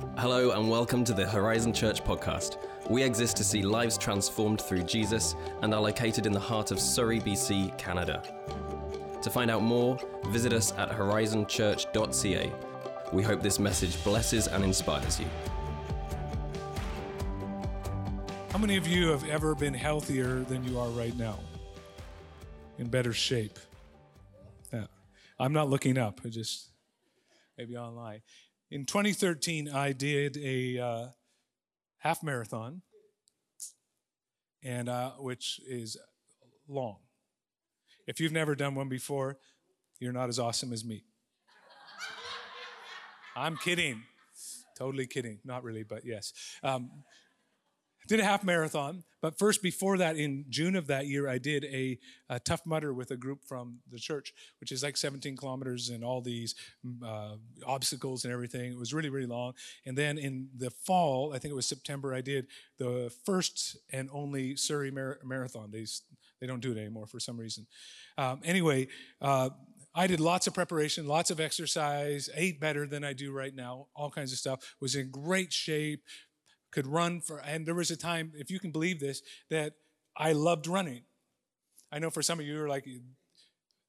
Hello, and welcome to the Horizon Church podcast. We exist to see lives transformed through Jesus and are located in the heart of Surrey, BC, Canada. To find out more, visit us at horizonchurch.ca. We hope this message blesses and inspires you. How many of you have ever been healthier than you are right now? In better shape? Yeah. I'm not looking up, I just maybe online. In 2013, I did a uh, half marathon, and uh, which is long. If you've never done one before, you're not as awesome as me. I'm kidding. Totally kidding. Not really, but yes. Um, did a half marathon, but first, before that, in June of that year, I did a, a Tough Mudder with a group from the church, which is like 17 kilometers and all these mm, uh, obstacles and everything. It was really, really long. And then in the fall, I think it was September, I did the first and only Surrey Mar- Marathon. They, they don't do it anymore for some reason. Um, anyway, uh, I did lots of preparation, lots of exercise, ate better than I do right now, all kinds of stuff, was in great shape, could run for, and there was a time, if you can believe this, that I loved running. I know for some of you you're like,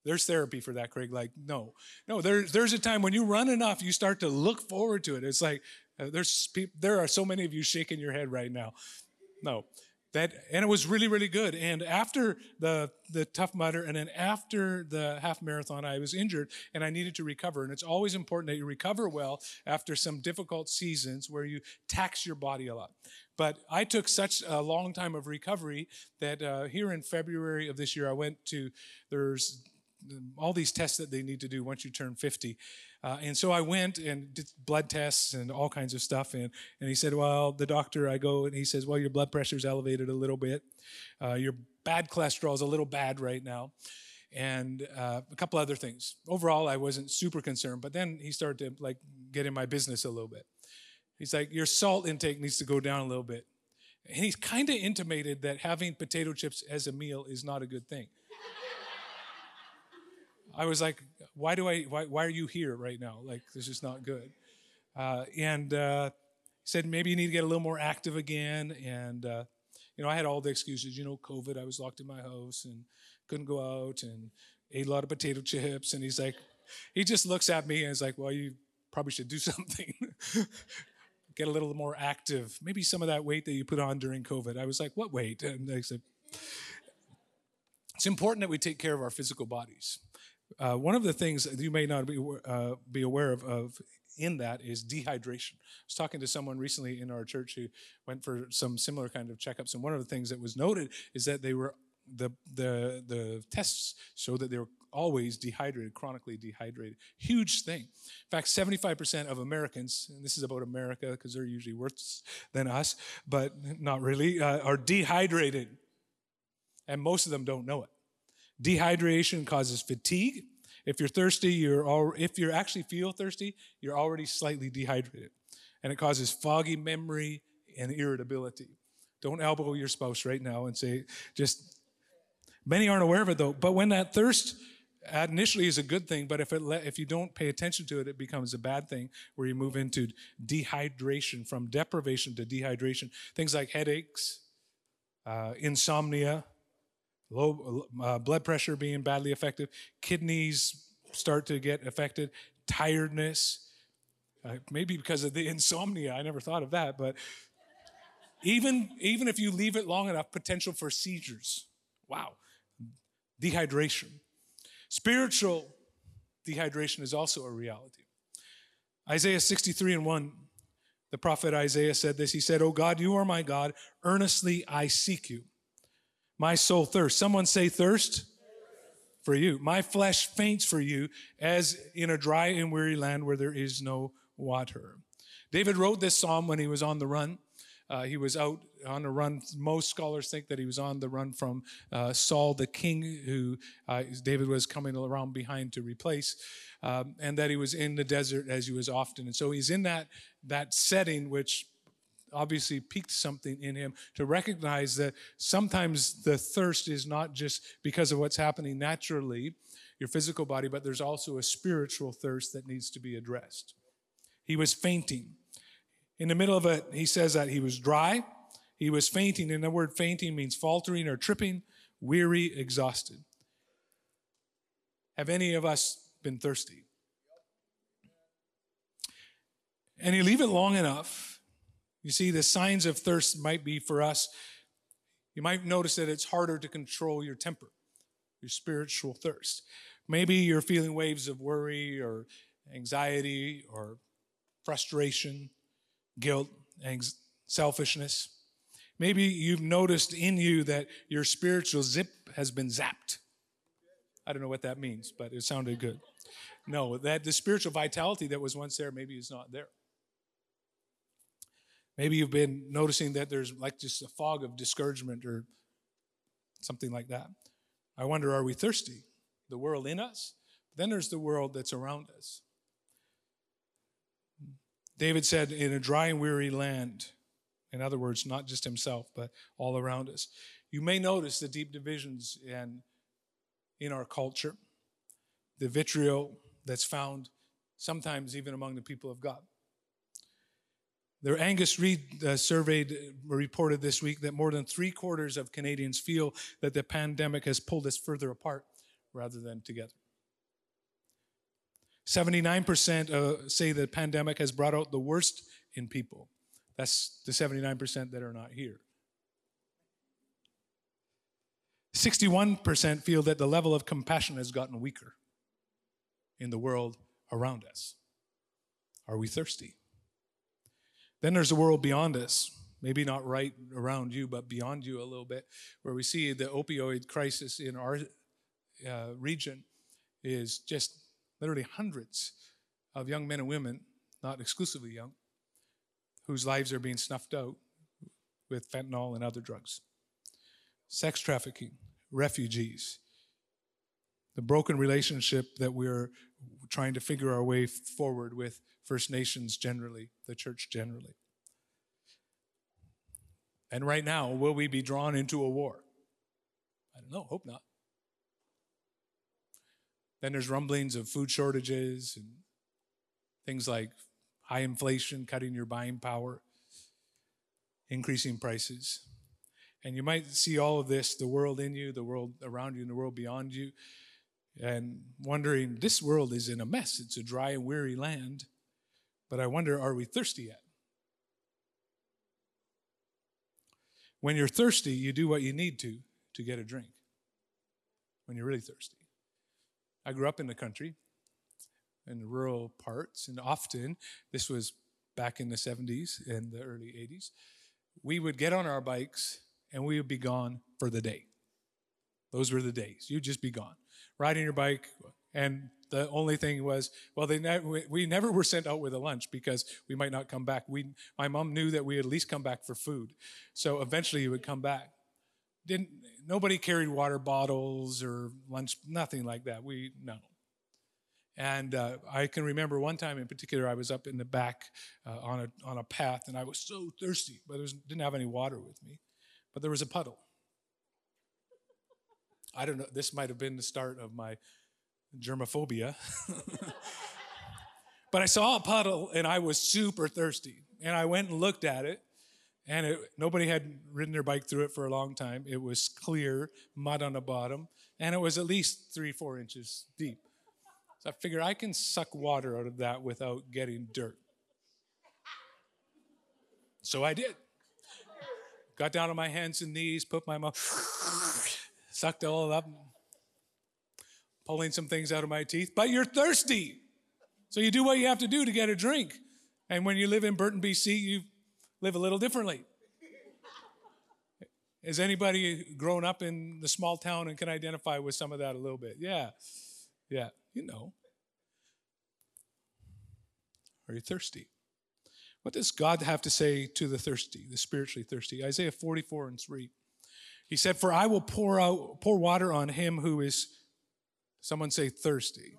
there's therapy for that, Craig. Like, no, no. There's there's a time when you run enough, you start to look forward to it. It's like uh, there's there are so many of you shaking your head right now. No, that and it was really really good. And after the the tough mudder and then after the half marathon i was injured and i needed to recover. And it's always important that you recover well after some difficult seasons where you tax your body a lot. But i took such a long time of recovery that uh, here in february of this year i went to there's all these tests that they need to do once you turn 50 uh, and so I went and did blood tests and all kinds of stuff. And, and he said, Well, the doctor, I go and he says, Well, your blood pressure's elevated a little bit. Uh, your bad cholesterol is a little bad right now. And uh, a couple other things. Overall, I wasn't super concerned. But then he started to like get in my business a little bit. He's like, Your salt intake needs to go down a little bit. And he's kind of intimated that having potato chips as a meal is not a good thing. I was like, why do I, why, why are you here right now? Like, this is not good. Uh, and uh, said, maybe you need to get a little more active again. And, uh, you know, I had all the excuses, you know, COVID, I was locked in my house and couldn't go out and ate a lot of potato chips. And he's like, he just looks at me and is like, well, you probably should do something. get a little more active. Maybe some of that weight that you put on during COVID. I was like, what weight? And they said, it's important that we take care of our physical bodies. Uh, one of the things that you may not be, uh, be aware of, of in that is dehydration. I was talking to someone recently in our church who went for some similar kind of checkups, and one of the things that was noted is that they were the the the tests show that they were always dehydrated, chronically dehydrated. Huge thing. In fact, 75% of Americans, and this is about America because they're usually worse than us, but not really, uh, are dehydrated, and most of them don't know it. Dehydration causes fatigue. If you're thirsty, you're all, if you actually feel thirsty, you're already slightly dehydrated. And it causes foggy memory and irritability. Don't elbow your spouse right now and say, just, many aren't aware of it though. But when that thirst initially is a good thing, but if, it le- if you don't pay attention to it, it becomes a bad thing where you move into dehydration, from deprivation to dehydration. Things like headaches, uh, insomnia, low uh, blood pressure being badly affected, kidneys start to get affected, tiredness, uh, maybe because of the insomnia. I never thought of that, but even even if you leave it long enough, potential for seizures. Wow, dehydration, spiritual dehydration is also a reality. Isaiah 63 and 1, the prophet Isaiah said this. He said, Oh God, you are my God. Earnestly I seek you. My soul thirsts. Someone say thirst for you. My flesh faints for you as in a dry and weary land where there is no water. David wrote this psalm when he was on the run. Uh, he was out on the run. Most scholars think that he was on the run from uh, Saul the king, who uh, David was coming around behind to replace, um, and that he was in the desert as he was often. And so he's in that that setting, which obviously piqued something in him to recognize that sometimes the thirst is not just because of what's happening naturally, your physical body, but there's also a spiritual thirst that needs to be addressed. He was fainting. In the middle of it, he says that he was dry, he was fainting, and the word fainting means faltering or tripping, weary, exhausted. Have any of us been thirsty? And you leave it long enough. You see, the signs of thirst might be for us. You might notice that it's harder to control your temper, your spiritual thirst. Maybe you're feeling waves of worry or anxiety or frustration, guilt, selfishness. Maybe you've noticed in you that your spiritual zip has been zapped. I don't know what that means, but it sounded good. No, that the spiritual vitality that was once there maybe is not there. Maybe you've been noticing that there's like just a fog of discouragement or something like that. I wonder, are we thirsty? The world in us? Then there's the world that's around us. David said, in a dry and weary land, in other words, not just himself, but all around us. You may notice the deep divisions in, in our culture, the vitriol that's found sometimes even among the people of God. The Angus Reid uh, surveyed uh, reported this week that more than three quarters of Canadians feel that the pandemic has pulled us further apart rather than together. 79% uh, say the pandemic has brought out the worst in people. That's the 79% that are not here. 61% feel that the level of compassion has gotten weaker in the world around us. Are we thirsty? Then there's a world beyond us, maybe not right around you, but beyond you a little bit, where we see the opioid crisis in our uh, region is just literally hundreds of young men and women, not exclusively young, whose lives are being snuffed out with fentanyl and other drugs. Sex trafficking, refugees, the broken relationship that we're trying to figure our way forward with First Nations generally, the church generally. And right now, will we be drawn into a war? I don't know, hope not. Then there's rumblings of food shortages and things like high inflation, cutting your buying power, increasing prices. And you might see all of this the world in you, the world around you, and the world beyond you, and wondering this world is in a mess. It's a dry and weary land. But I wonder, are we thirsty yet? When you're thirsty, you do what you need to to get a drink. When you're really thirsty. I grew up in the country, in the rural parts, and often, this was back in the 70s and the early 80s, we would get on our bikes and we would be gone for the day. Those were the days. You'd just be gone. Riding your bike, and the only thing was, well, they ne- we never were sent out with a lunch because we might not come back. We, my mom knew that we at least come back for food. So eventually you would come back. Didn't, nobody carried water bottles or lunch, nothing like that. We, no. And uh, I can remember one time in particular, I was up in the back uh, on, a, on a path and I was so thirsty, but there didn't have any water with me. But there was a puddle. I don't know, this might have been the start of my germophobia. but I saw a puddle and I was super thirsty. And I went and looked at it, and it, nobody had ridden their bike through it for a long time. It was clear, mud on the bottom, and it was at least three, four inches deep. So I figured I can suck water out of that without getting dirt. So I did. Got down on my hands and knees, put my mouth, sucked all up, pulling some things out of my teeth. But you're thirsty. So you do what you have to do to get a drink. And when you live in Burton, BC, you live a little differently. Has anybody grown up in the small town and can identify with some of that a little bit? Yeah. Yeah you know. Are you thirsty? What does God have to say to the thirsty, the spiritually thirsty? Isaiah 44 and 3. He said, For I will pour out pour water on him who is, someone say, thirsty.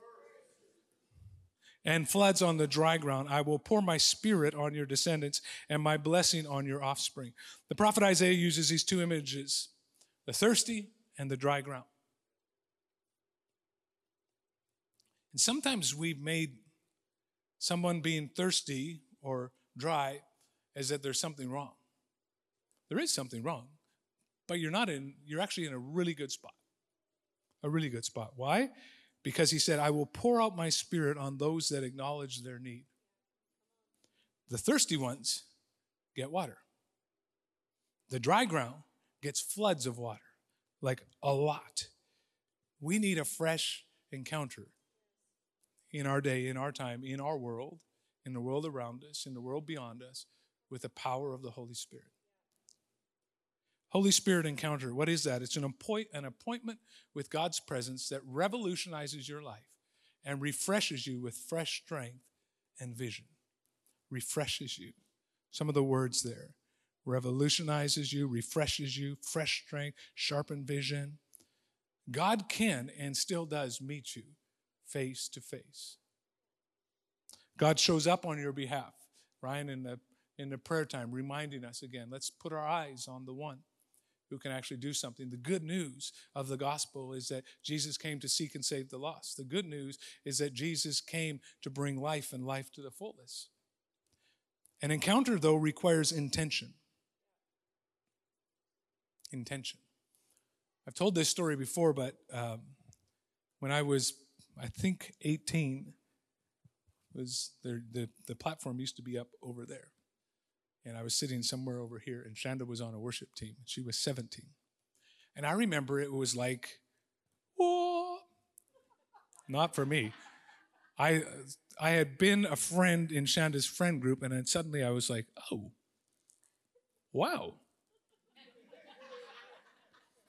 And floods on the dry ground. I will pour my spirit on your descendants and my blessing on your offspring. The prophet Isaiah uses these two images the thirsty and the dry ground. And sometimes we've made someone being thirsty or dry as that there's something wrong. There is something wrong, you're not in, you're actually in a really good spot. A really good spot. Why? Because he said, I will pour out my spirit on those that acknowledge their need. The thirsty ones get water. The dry ground gets floods of water, like a lot. We need a fresh encounter in our day, in our time, in our world, in the world around us, in the world beyond us, with the power of the Holy Spirit. Holy Spirit encounter, what is that? It's an, appoint, an appointment with God's presence that revolutionizes your life and refreshes you with fresh strength and vision. Refreshes you. Some of the words there revolutionizes you, refreshes you, fresh strength, sharpened vision. God can and still does meet you face to face. God shows up on your behalf. Ryan in the in the prayer time reminding us again, let's put our eyes on the one who can actually do something. The good news of the gospel is that Jesus came to seek and save the lost. The good news is that Jesus came to bring life and life to the fullest. An encounter, though, requires intention. Intention. I've told this story before, but um, when I was, I think, 18, was there, the, the platform used to be up over there. And I was sitting somewhere over here, and Shanda was on a worship team. She was 17. And I remember it was like, whoa. Not for me. I, I had been a friend in Shanda's friend group, and then suddenly I was like, oh, wow.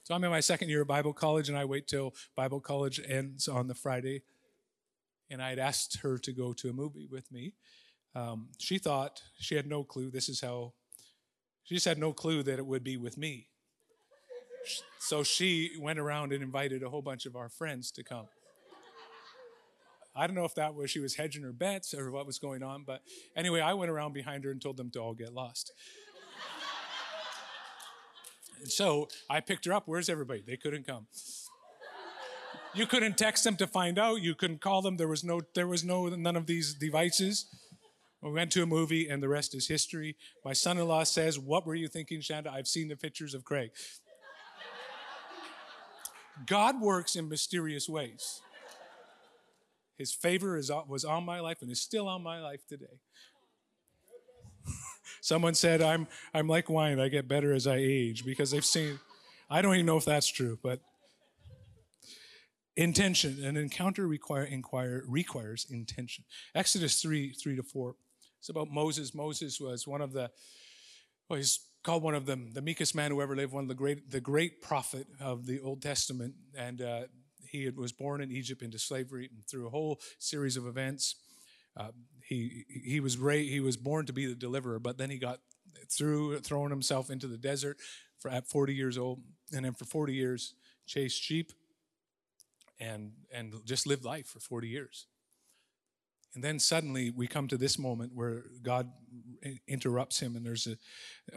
So I'm in my second year of Bible college, and I wait till Bible college ends on the Friday. And I had asked her to go to a movie with me. Um, she thought she had no clue. This is how she just had no clue that it would be with me. So she went around and invited a whole bunch of our friends to come. I don't know if that was she was hedging her bets or what was going on, but anyway, I went around behind her and told them to all get lost. and so I picked her up. Where's everybody? They couldn't come. You couldn't text them to find out. You couldn't call them. There was no, there was no, none of these devices. We went to a movie, and the rest is history. My son in law says, What were you thinking, Shanda? I've seen the pictures of Craig. God works in mysterious ways. His favor is, uh, was on my life and is still on my life today. Someone said, I'm, I'm like wine, I get better as I age because they've seen, I don't even know if that's true, but intention. An encounter require, inquire, requires intention. Exodus 3 3 to 4. It's about Moses. Moses was one of the, well, he's called one of them, the meekest man who ever lived, one of the great, the great prophet of the Old Testament. And uh, he was born in Egypt into slavery and through a whole series of events. Uh, he he was ra- he was born to be the deliverer, but then he got through throwing himself into the desert for at 40 years old, and then for 40 years chased sheep and and just lived life for 40 years. And then suddenly we come to this moment where God interrupts him, and there's a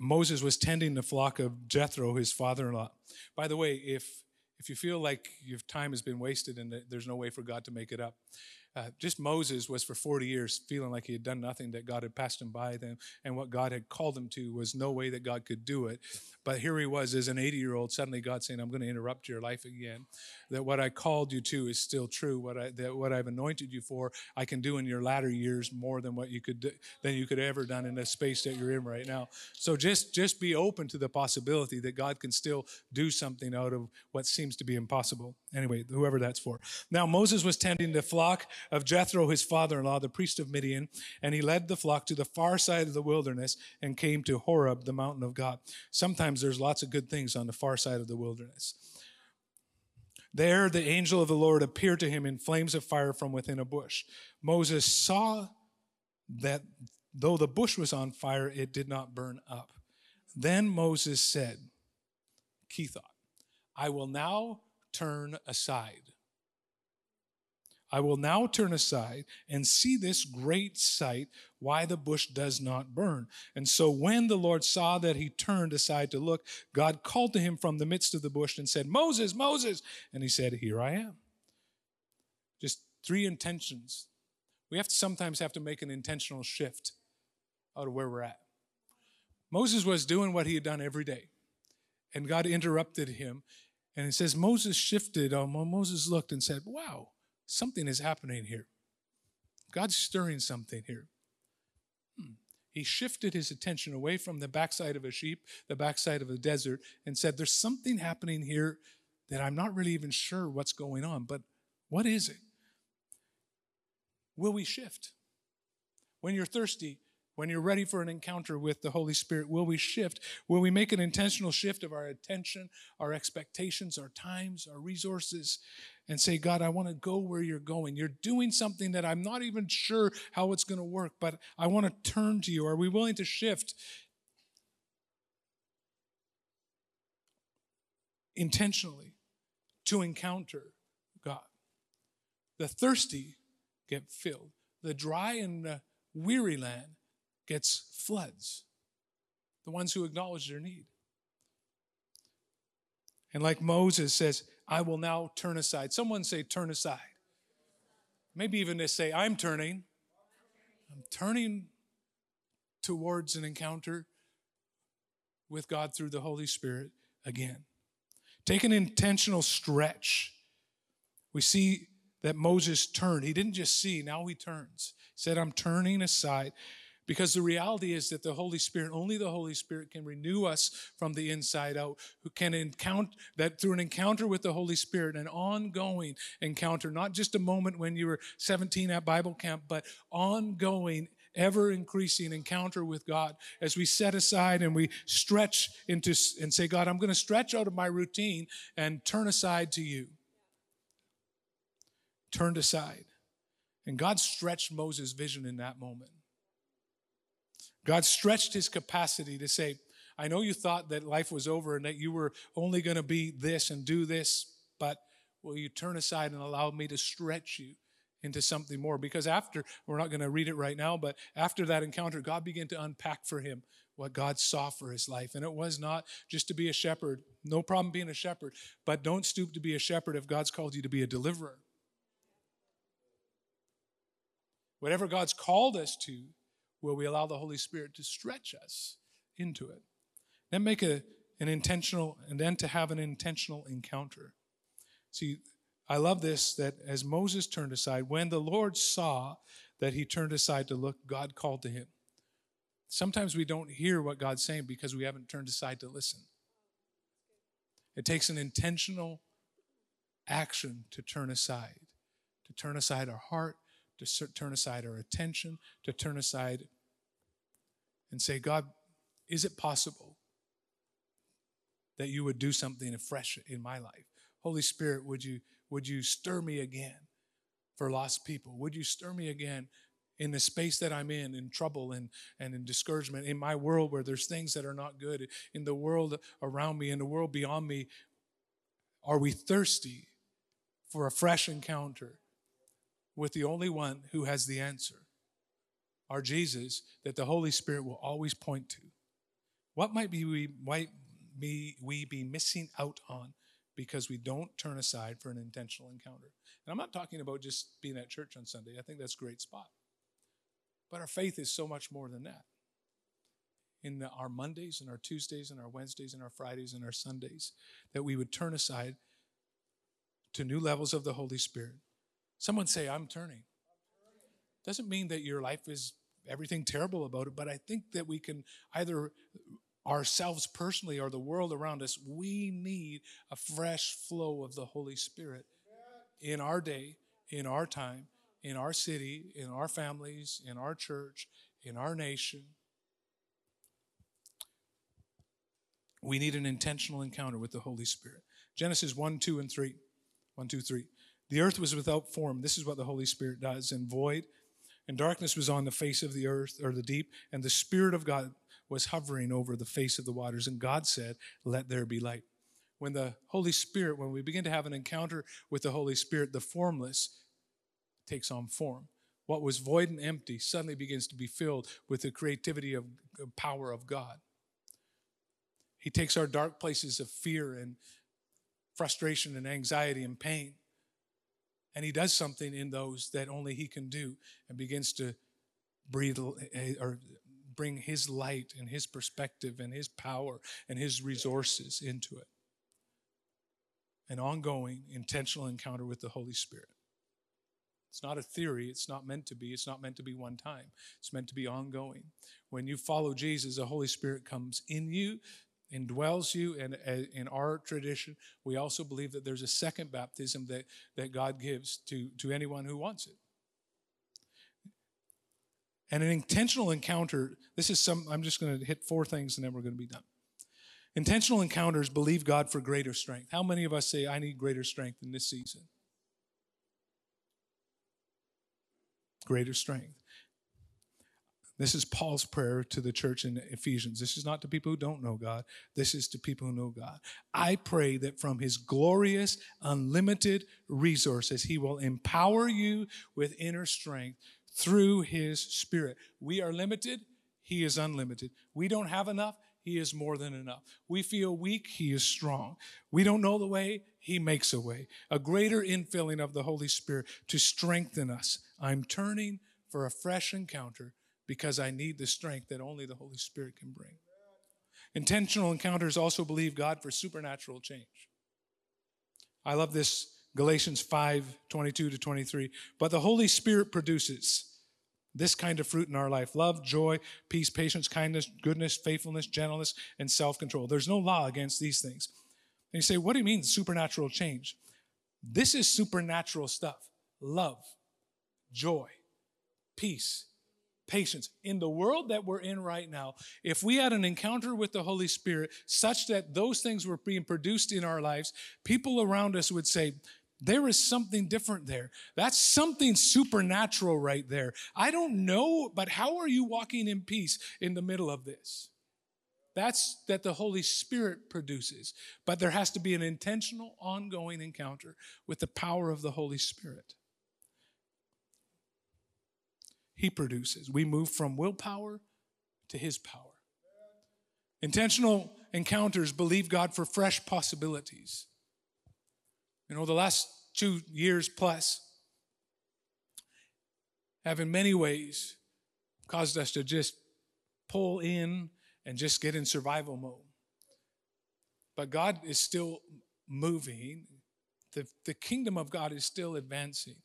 Moses was tending the flock of Jethro, his father-in-law. By the way, if if you feel like your time has been wasted and there's no way for God to make it up, uh, just Moses was for 40 years feeling like he had done nothing, that God had passed him by, them, and what God had called him to was no way that God could do it. But here he was as an 80 year old, suddenly God saying, I'm going to interrupt your life again. That what I called you to is still true. What I, that what I've anointed you for, I can do in your latter years more than what you could do, than you could ever done in the space that you're in right now. So just, just be open to the possibility that God can still do something out of what seems to be impossible. Anyway, whoever that's for. Now, Moses was tending the flock of Jethro, his father in law, the priest of Midian, and he led the flock to the far side of the wilderness and came to Horeb, the mountain of God. Sometimes there's lots of good things on the far side of the wilderness. There, the angel of the Lord appeared to him in flames of fire from within a bush. Moses saw that though the bush was on fire, it did not burn up. Then Moses said, Key thought, I will now turn aside I will now turn aside and see this great sight, why the bush does not burn. And so when the Lord saw that he turned aside to look, God called to him from the midst of the bush and said, Moses, Moses. And he said, Here I am. Just three intentions. We have to sometimes have to make an intentional shift out of where we're at. Moses was doing what he had done every day, and God interrupted him. And it says Moses shifted. Um, Moses looked and said, Wow, something is happening here. God's stirring something here. Hmm. He shifted his attention away from the backside of a sheep, the backside of a desert, and said, There's something happening here that I'm not really even sure what's going on, but what is it? Will we shift? When you're thirsty, when you're ready for an encounter with the Holy Spirit, will we shift? Will we make an intentional shift of our attention, our expectations, our times, our resources, and say, God, I want to go where you're going? You're doing something that I'm not even sure how it's going to work, but I want to turn to you. Are we willing to shift intentionally to encounter God? The thirsty get filled, the dry and the weary land gets floods, the ones who acknowledge their need. And like Moses says, I will now turn aside. Someone say, turn aside. Maybe even to say, I'm turning. I'm turning towards an encounter with God through the Holy Spirit again. Take an intentional stretch. We see that Moses turned. He didn't just see, now he turns. He said, I'm turning aside. Because the reality is that the Holy Spirit, only the Holy Spirit can renew us from the inside out, who can encounter that through an encounter with the Holy Spirit, an ongoing encounter, not just a moment when you were 17 at Bible camp, but ongoing, ever increasing encounter with God as we set aside and we stretch into and say, God, I'm going to stretch out of my routine and turn aside to you. Turned aside. And God stretched Moses' vision in that moment. God stretched his capacity to say, I know you thought that life was over and that you were only going to be this and do this, but will you turn aside and allow me to stretch you into something more? Because after, we're not going to read it right now, but after that encounter, God began to unpack for him what God saw for his life. And it was not just to be a shepherd, no problem being a shepherd, but don't stoop to be a shepherd if God's called you to be a deliverer. Whatever God's called us to, will we allow the Holy Spirit to stretch us into it? Then make a, an intentional, and then to have an intentional encounter. See, I love this that as Moses turned aside, when the Lord saw that he turned aside to look, God called to him. Sometimes we don't hear what God's saying because we haven't turned aside to listen. It takes an intentional action to turn aside, to turn aside our heart, to turn aside our attention, to turn aside and say, God, is it possible that you would do something afresh in my life? Holy Spirit, would you, would you stir me again for lost people? Would you stir me again in the space that I'm in, in trouble and, and in discouragement, in my world where there's things that are not good, in the world around me, in the world beyond me? Are we thirsty for a fresh encounter with the only one who has the answer? Our Jesus that the Holy Spirit will always point to. What might be we might be we be missing out on because we don't turn aside for an intentional encounter? And I'm not talking about just being at church on Sunday. I think that's a great spot. But our faith is so much more than that. In the, our Mondays and our Tuesdays and our Wednesdays and our Fridays and our Sundays, that we would turn aside to new levels of the Holy Spirit. Someone say, I'm turning. Doesn't mean that your life is everything terrible about it, but I think that we can either ourselves personally or the world around us, we need a fresh flow of the Holy Spirit in our day, in our time, in our city, in our families, in our church, in our nation. We need an intentional encounter with the Holy Spirit. Genesis 1, 2, and 3. 1, 2, 3. The earth was without form. This is what the Holy Spirit does, and void, and darkness was on the face of the earth or the deep, and the Spirit of God was hovering over the face of the waters. And God said, Let there be light. When the Holy Spirit, when we begin to have an encounter with the Holy Spirit, the formless takes on form. What was void and empty suddenly begins to be filled with the creativity of, power of God. He takes our dark places of fear and frustration and anxiety and pain and he does something in those that only he can do and begins to breathe eh, eh, or bring His light and His perspective and His power and His resources into it. An ongoing, intentional encounter with the Holy Spirit. It's not a theory. It's not meant to be. It's not meant to be one time. It's meant to be ongoing. When you follow Jesus, the Holy Spirit comes in you, indwells you. And in our tradition, we also believe that there's a second baptism that, that God gives to, to anyone who wants it. And an intentional encounter, this is some, I'm just going to hit four things and then we're going to be done. Intentional encounters believe God for greater strength. How many of us say, I need greater strength in this season? Greater strength. This is Paul's prayer to the church in Ephesians. This is not to people who don't know God. This is to people who know God. I pray that from his glorious, unlimited resources, he will empower you with inner strength through his spirit. We are limited, he is unlimited. We don't have enough, he is more than enough. We feel weak, he is strong. We don't know the way, he makes a way. A greater infilling of the Holy Spirit to strengthen us. I'm turning for a fresh encounter because I need the strength that only the Holy Spirit can bring. Intentional encounters also believe God for supernatural change. I love this Galatians 5 22 to 23. But the Holy Spirit produces this kind of fruit in our life love, joy, peace, patience, kindness, goodness, faithfulness, gentleness, and self control. There's no law against these things. And you say, what do you mean supernatural change? This is supernatural stuff love, joy, peace, patience. In the world that we're in right now, if we had an encounter with the Holy Spirit such that those things were being produced in our lives, people around us would say, there is something different there. That's something supernatural right there. I don't know, but how are you walking in peace in the middle of this? That's that the Holy Spirit produces. But there has to be an intentional, ongoing encounter with the power of the Holy Spirit. He produces. We move from willpower to His power. Intentional encounters believe God for fresh possibilities. You know, the last two years plus have in many ways caused us to just pull in and just get in survival mode. But God is still moving. The, the kingdom of God is still advancing.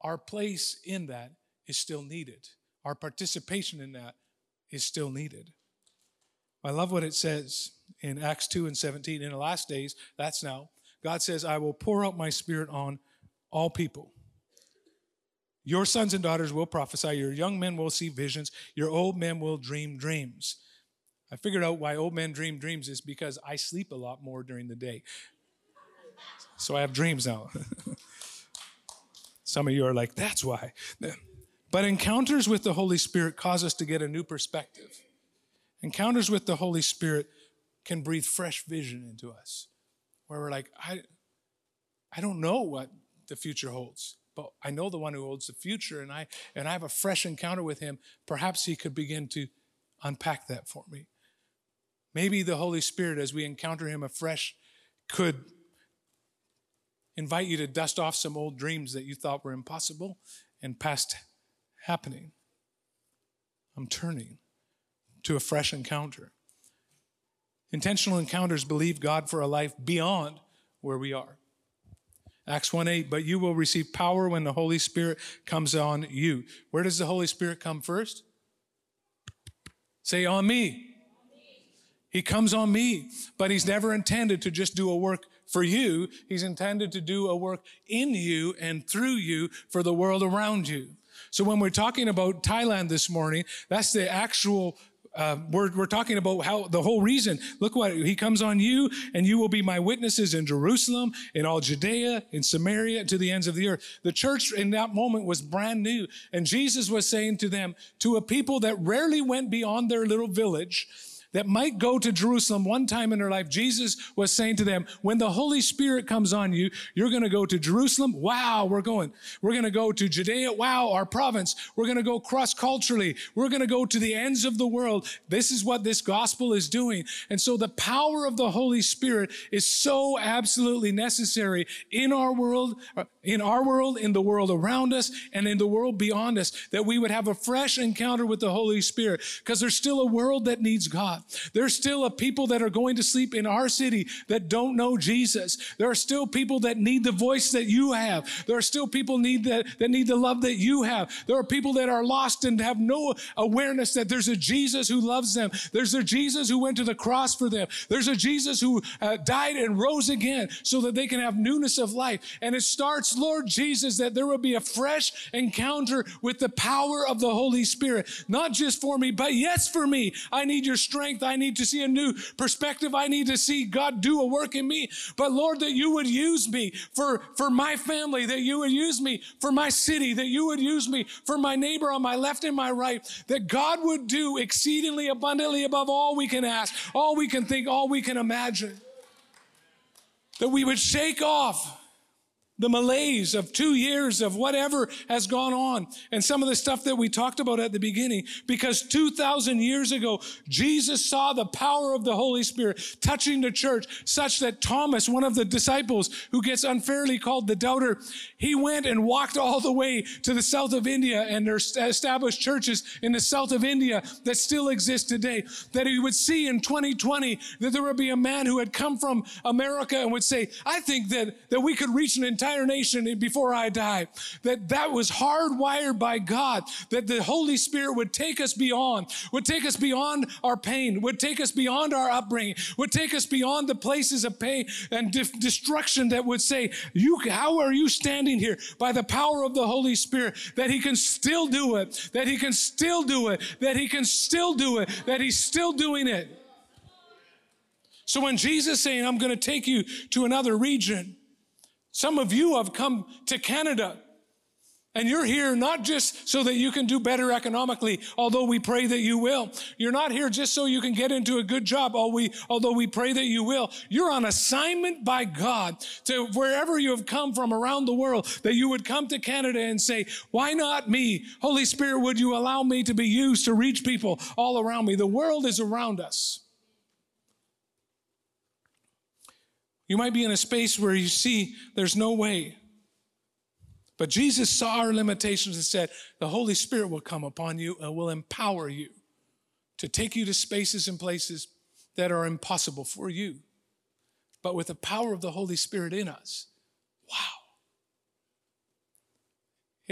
Our place in that is still needed. Our participation in that is still needed. I love what it says in Acts 2 and 17. In the last days, that's now, God says, I will pour out my spirit on all people. Your sons and daughters will prophesy, your young men will see visions, your old men will dream dreams. I figured out why old men dream dreams is because I sleep a lot more during the day. So I have dreams now. Some of you are like, that's why. But encounters with the Holy Spirit cause us to get a new perspective. Encounters with the Holy Spirit can breathe fresh vision into us where we're like, I, I don't know what the future holds, but I know the one who holds the future, and I and I have a fresh encounter with him. Perhaps he could begin to unpack that for me. Maybe the Holy Spirit, as we encounter him afresh, could invite you to dust off some old dreams that you thought were impossible and past happening. I'm turning to a fresh encounter. Intentional encounters believe God for a life beyond where we are. Acts 1 8, but you will receive power when the Holy Spirit comes on you. Where does the Holy Spirit come first? Say, on me. He comes on me, but He's never intended to just do a work for you. He's intended to do a work in you and through you for the world around you. So when we're talking about Thailand this morning, that's the actual uh, we're, we're talking about how the whole reason. Look what he comes on you, and you will be my witnesses in Jerusalem, in all Judea, in Samaria, to the ends of the earth. The church in that moment was brand new, and Jesus was saying to them, to a people that rarely went beyond their little village, that might go to Jerusalem one time in their life, Jesus was saying to them, when the Holy Spirit comes on you, you're going to go to Jerusalem. Wow, we're going. We're going to go to Judea. Wow, our province. We're going to go cross culturally. We're going to go to the ends of the world. This is what this gospel is doing. And so the power of the Holy Spirit is so absolutely necessary in our world, uh, in our world, in the world around us, and in the world beyond us, that we would have a fresh encounter with the Holy Spirit because there's still a world that needs God. There's still a people that are going to sleep in our city that don't know Jesus. There are still people that need the voice that you have. There are still people need that, that need the love that you have. There are people that are lost and have no awareness that there's a Jesus who loves them. There's a Jesus who went to the cross for them. There's a Jesus who uh, died and rose again so that they can have newness of life. And it starts, Lord Jesus, that there will be a fresh encounter with the power of the Holy Spirit, not just for me, but yes, for me. I need your strength. I need to see a new perspective. I need to see God do a work in me. But Lord, that you would use me for, for my family, that you would use me for my city, that you would use me for my neighbor on my left and my right, that God would do exceedingly abundantly above all we can ask, all we can think, all we can imagine. That we would shake off the malaise of two years of whatever has gone on and some of the stuff that we talked about at the beginning because 2000 years ago jesus saw the power of the holy spirit touching the church such that thomas one of the disciples who gets unfairly called the doubter he went and walked all the way to the south of india and there established churches in the south of india that still exist today that he would see in 2020 that there would be a man who had come from america and would say i think that that we could reach an entire nation before I die. That that was hardwired by God, that the Holy Spirit would take us beyond, would take us beyond our pain, would take us beyond our upbringing, would take us beyond the places of pain and de- destruction that would say, you, how are you standing here? By the power of the Holy Spirit, that he can still do it, that he can still do it, that he can still do it, that he's still doing it. So when Jesus saying, I'm going to take you to another region, some of you have come to Canada and you're here not just so that you can do better economically, although we pray that you will. You're not here just so you can get into a good job, although we pray that you will. You're on assignment by God to wherever you have come from around the world, that you would come to Canada and say, why not me? Holy Spirit, would you allow me to be used to reach people all around me? The world is around us. You might be in a space where you see there's no way. But Jesus saw our limitations and said, The Holy Spirit will come upon you and will empower you to take you to spaces and places that are impossible for you. But with the power of the Holy Spirit in us, wow.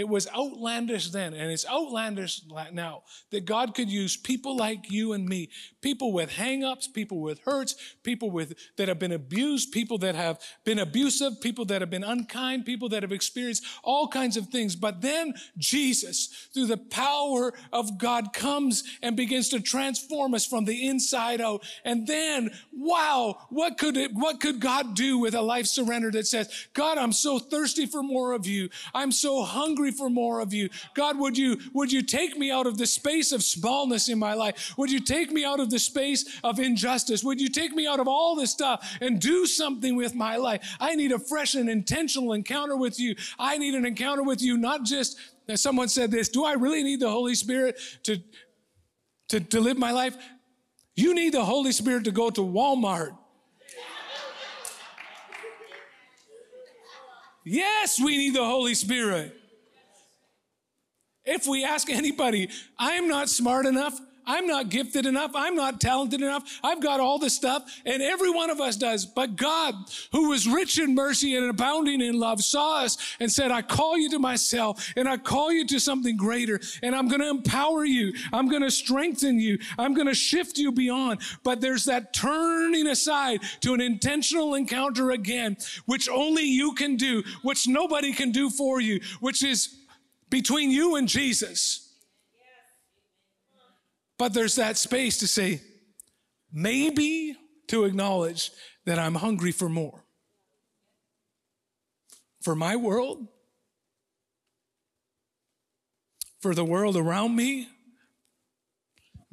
It was outlandish then, and it's outlandish now that God could use people like you and me, people with hangups, people with hurts, people with that have been abused, people that have been abusive, people that have been unkind, people that have experienced all kinds of things. But then Jesus, through the power of God, comes and begins to transform us from the inside out. And then, wow, what could it, what could God do with a life surrender that says, God, I'm so thirsty for more of you. I'm so hungry for more of you. God, would you, would you take me out of the space of smallness in my life? Would you take me out of the space of injustice? Would you take me out of all this stuff and do something with my life? I need a fresh and intentional encounter with you. I need an encounter with you, not just, someone said this, do I really need the Holy Spirit to, to, to live my life? You need the Holy Spirit to go to Walmart Yes, we need the Holy Spirit. If we ask anybody, I'm not smart enough. I'm not gifted enough. I'm not talented enough. I've got all this stuff, and every one of us does. But God, who was rich in mercy and abounding in love, saw us and said, I call you to myself, and I call you to something greater, and I'm going to empower you. I'm going to strengthen you. I'm going to shift you beyond. But there's that turning aside to an intentional encounter again, which only you can do, which nobody can do for you, which is between you and Jesus. But there's that space to say, maybe to acknowledge that I'm hungry for more. For my world, for the world around me,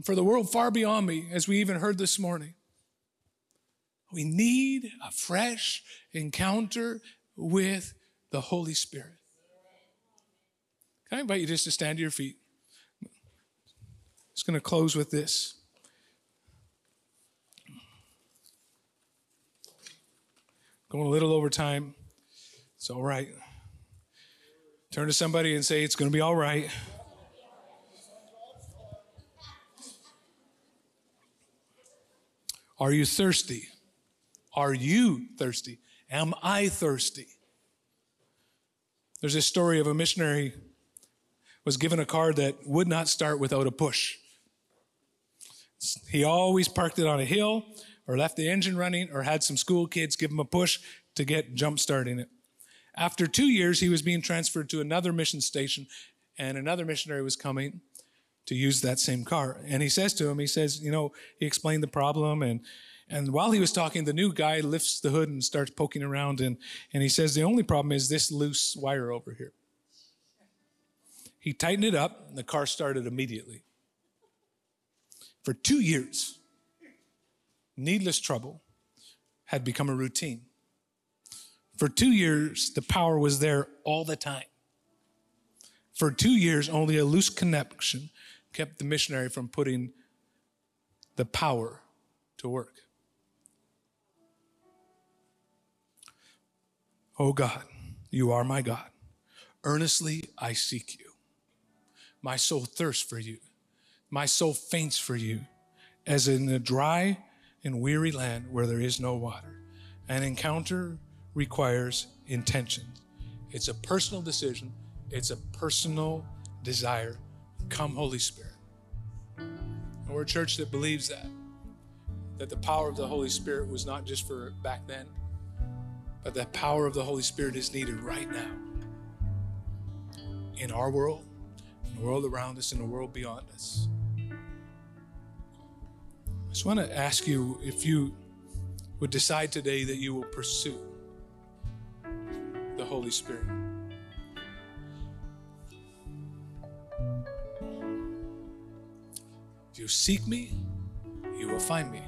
for the world far beyond me, as we even heard this morning. We need a fresh encounter with the Holy Spirit. Can I invite you just to stand to your feet? It's going to close with this. Going a little over time. It's all right. Turn to somebody and say, It's going to be all right. Are you thirsty? Are you thirsty? Am I thirsty? There's a story of a missionary was given a car that would not start without a push. He always parked it on a hill or left the engine running or had some school kids give him a push to get jump starting it. After two years, he was being transferred to another mission station, and another missionary was coming to use that same car. And he says to him, he says, you know, he explained the problem and and while he was talking, the new guy lifts the hood and starts poking around and, and he says, the only problem is this loose wire over here. He tightened it up and the car started immediately. For two years, needless trouble had become a routine. For two years, the power was there all the time. For two years, only a loose connection kept the missionary from putting the power to work. Oh God, you are my God. Earnestly I seek you. My soul thirsts for you. My soul faints for you, as in a dry and weary land where there is no water. An encounter requires intention. It's a personal decision, it's a personal desire. Come, Holy Spirit. And we're a church that believes that. That the power of the Holy Spirit was not just for back then, but the power of the Holy Spirit is needed right now in our world, the world around us, and the world beyond us. I just want to ask you if you would decide today that you will pursue the Holy Spirit. If you seek me, you will find me.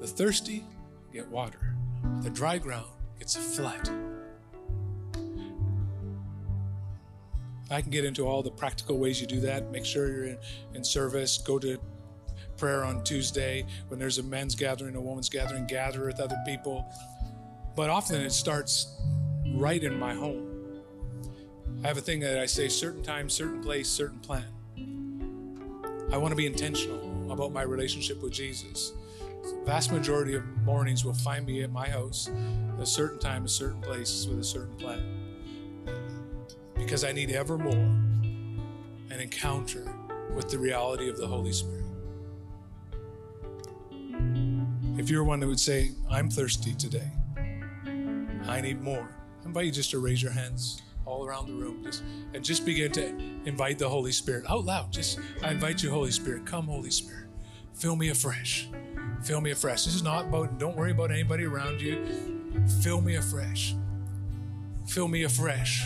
The thirsty get water. The dry ground gets a flood. I can get into all the practical ways you do that. Make sure you're in, in service. Go to prayer on Tuesday. When there's a men's gathering, a woman's gathering, gather with other people. But often it starts right in my home. I have a thing that I say certain time, certain place, certain plan. I want to be intentional about my relationship with Jesus. The vast majority of mornings will find me at my house at a certain time, a certain place, with a certain plan. Because I need ever more an encounter with the reality of the Holy Spirit. If you're one that would say, I'm thirsty today, I need more, I invite you just to raise your hands all around the room just, and just begin to invite the Holy Spirit out loud. Just, I invite you, Holy Spirit, come, Holy Spirit, fill me afresh. Fill me afresh. This is not about, don't worry about anybody around you. Fill me afresh. Fill me afresh.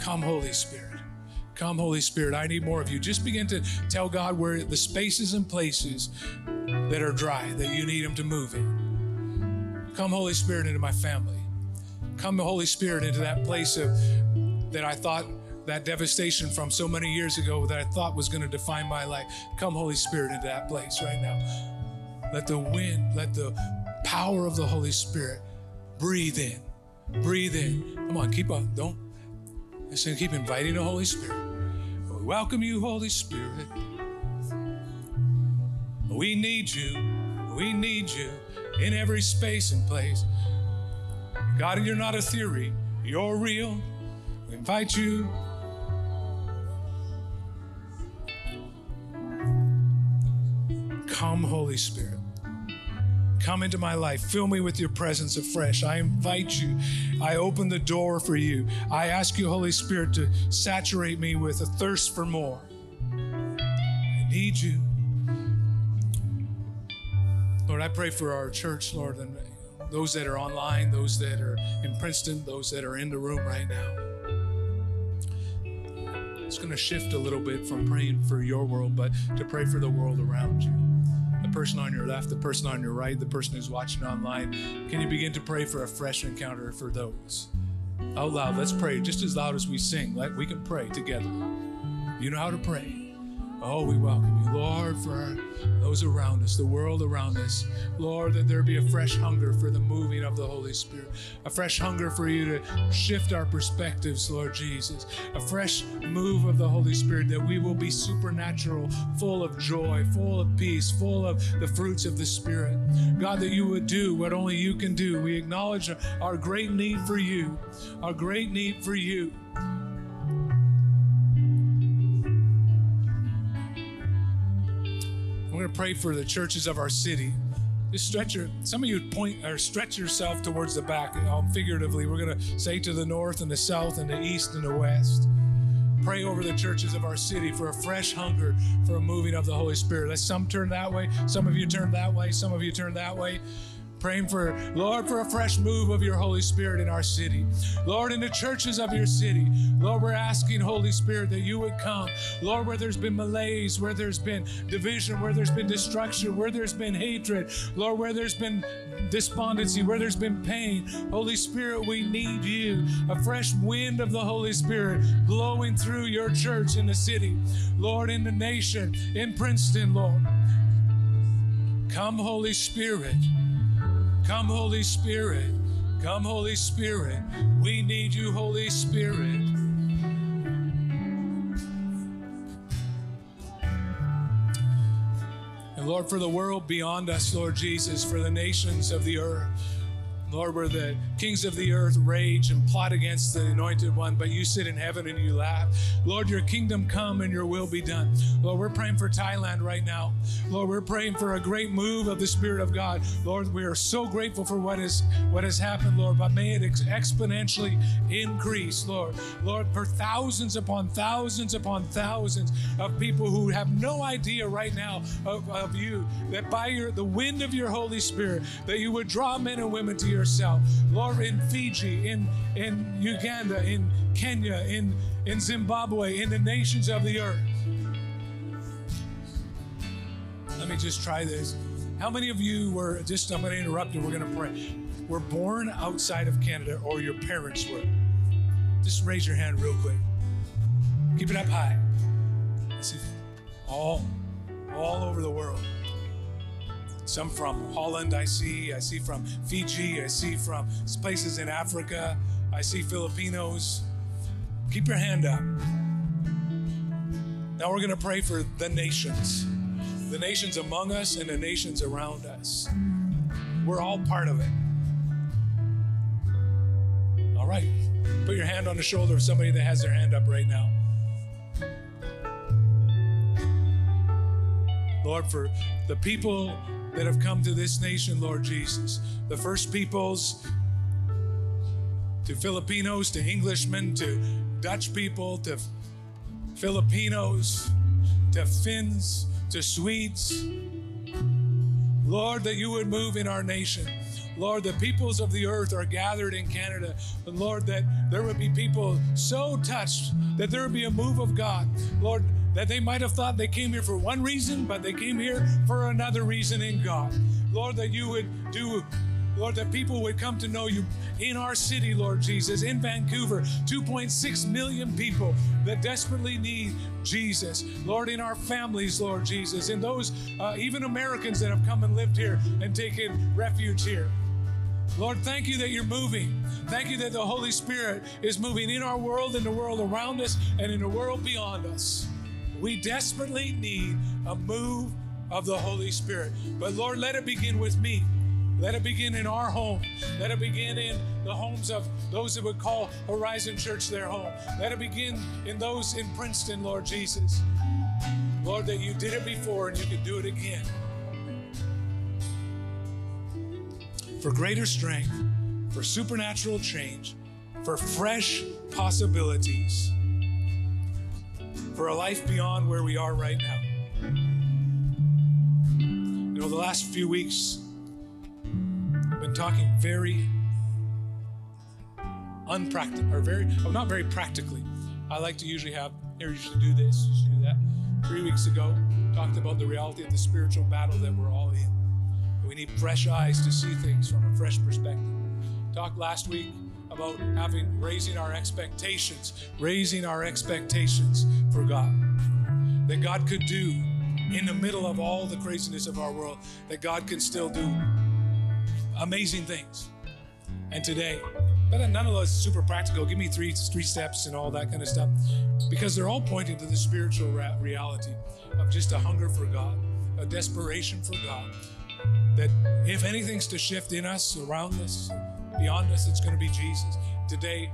Come, Holy Spirit. Come, Holy Spirit. I need more of you. Just begin to tell God where the spaces and places that are dry that you need Him to move in. Come, Holy Spirit, into my family. Come, Holy Spirit, into that place of that I thought that devastation from so many years ago that I thought was going to define my life. Come, Holy Spirit, into that place right now. Let the wind, let the power of the Holy Spirit breathe in. Breathe in. Come on, keep on. Don't listen, keep inviting the Holy Spirit. We welcome you, Holy Spirit. We need you. We need you in every space and place. God, you're not a theory, you're real. We invite you. Come, Holy Spirit. Come into my life. Fill me with your presence afresh. I invite you. I open the door for you. I ask you, Holy Spirit, to saturate me with a thirst for more. I need you. Lord, I pray for our church, Lord, and those that are online, those that are in Princeton, those that are in the room right now. it's going to shift a little bit from praying for your world, but to pray for the world around you. The person on your left, the person on your right, the person who's watching online. Can you begin to pray for a fresh encounter for those? Out loud, let's pray just as loud as we sing. Like we can pray together. You know how to pray. Oh, we welcome you, Lord, for those around us, the world around us. Lord, that there be a fresh hunger for the moving of the Holy Spirit, a fresh hunger for you to shift our perspectives, Lord Jesus, a fresh move of the Holy Spirit that we will be supernatural, full of joy, full of peace, full of the fruits of the Spirit. God, that you would do what only you can do. We acknowledge our great need for you, our great need for you. We're going to pray for the churches of our city. Just stretch your, some of you point or stretch yourself towards the back, um, figuratively. We're going to say to the north and the south and the east and the west. Pray over the churches of our city for a fresh hunger for a moving of the Holy Spirit. Let some turn that way, some of you turn that way, some of you turn that way praying for, Lord, for a fresh move of your Holy Spirit in our city. Lord, in the churches of your city. Lord, we're asking, Holy Spirit, that you would come. Lord, where there's been malaise, where there's been division, where there's been destruction, where there's been hatred, Lord, where there's been despondency, where there's been pain. Holy Spirit, we need you. A fresh wind of the Holy Spirit blowing through your church in the city. Lord, in the nation, in Princeton, Lord. Come, Holy Spirit. Come, Holy Spirit. Come, Holy Spirit. We need you, Holy Spirit. And Lord, for the world beyond us, Lord Jesus, for the nations of the earth. Lord, where the kings of the earth rage and plot against the anointed one, but you sit in heaven and you laugh. Lord, your kingdom come and your will be done. Lord, we're praying for Thailand right now. Lord, we're praying for a great move of the Spirit of God. Lord, we are so grateful for what is what has happened, Lord, but may it ex- exponentially increase, Lord. Lord, for thousands upon thousands upon thousands of people who have no idea right now of, of you, that by your the wind of your Holy Spirit, that you would draw men and women to your yourself. Lord, in Fiji, in, in Uganda, in Kenya, in, in Zimbabwe, in the nations of the earth. Let me just try this. How many of you were, just I'm going to interrupt you, we're going to pray, were born outside of Canada or your parents were? Just raise your hand real quick. Keep it up high. All, all over the world some from Holland, I see. I see from Fiji. I see from places in Africa. I see Filipinos. Keep your hand up. Now we're going to pray for the nations, the nations among us and the nations around us. We're all part of it. All right. Put your hand on the shoulder of somebody that has their hand up right now. Lord, for the people that have come to this nation, Lord Jesus. The first peoples, to Filipinos, to Englishmen, to Dutch people, to Filipinos, to Finns, to Swedes. Lord, that you would move in our nation. Lord, the peoples of the earth are gathered in Canada. And Lord, that there would be people so touched that there would be a move of God. Lord, that they might have thought they came here for one reason, but they came here for another reason in God. Lord, that you would do Lord, that people would come to know you in our city, Lord Jesus, in Vancouver, 2.6 million people that desperately need Jesus. Lord, in our families, Lord Jesus, in those uh, even Americans that have come and lived here and taken refuge here. Lord, thank you that you're moving. Thank you that the Holy Spirit is moving in our world, in the world around us, and in the world beyond us. We desperately need a move of the Holy Spirit. But Lord, let it begin with me. Let it begin in our home. Let it begin in the homes of those that would call Horizon Church their home. Let it begin in those in Princeton, Lord Jesus. Lord, that you did it before and you can do it again. For greater strength, for supernatural change, for fresh possibilities for a life beyond where we are right now. You know, the last few weeks, I've been talking very unpractical, or very, oh, not very practically. I like to usually have Here, you should do this, you should do that. Three weeks ago, talked about the reality of the spiritual battle that we're all in. We need fresh eyes to see things from a fresh perspective. Talked last week about having raising our expectations, raising our expectations for God. That God could do in the middle of all the craziness of our world, that God can still do amazing things. And today, but none of those super practical. Give me three three steps and all that kind of stuff, because they're all pointing to the spiritual reality of just a hunger for God, a desperation for God. That if anything's to shift in us, around us, beyond us, it's going to be Jesus. Today,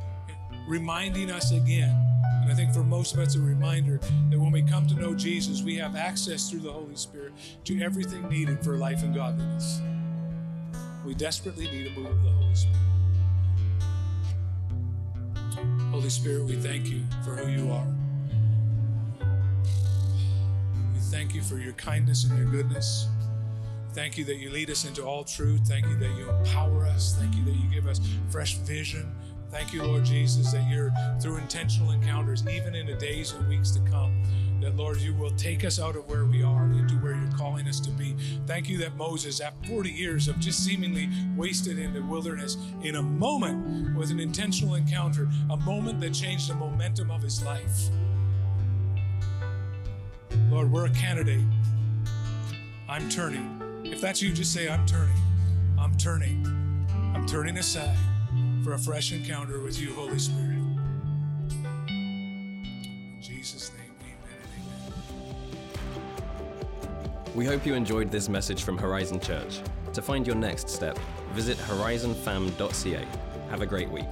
reminding us again, and I think for most of us, a reminder that when we come to know Jesus, we have access through the Holy Spirit to everything needed for life and godliness. We desperately need a move of the Holy Spirit. Holy Spirit, we thank you for who you are. We thank you for your kindness and your goodness. Thank you that you lead us into all truth. Thank you that you empower us. Thank you that you give us fresh vision. Thank you, Lord Jesus, that you're through intentional encounters, even in the days and weeks to come, that, Lord, you will take us out of where we are into where you're calling us to be. Thank you that Moses, after 40 years of just seemingly wasted in the wilderness, in a moment with an intentional encounter, a moment that changed the momentum of his life. Lord, we're a candidate. I'm turning. If that's you, just say, I'm turning. I'm turning. I'm turning aside for a fresh encounter with you, Holy Spirit. In Jesus' name, amen amen. We hope you enjoyed this message from Horizon Church. To find your next step, visit horizonfam.ca. Have a great week.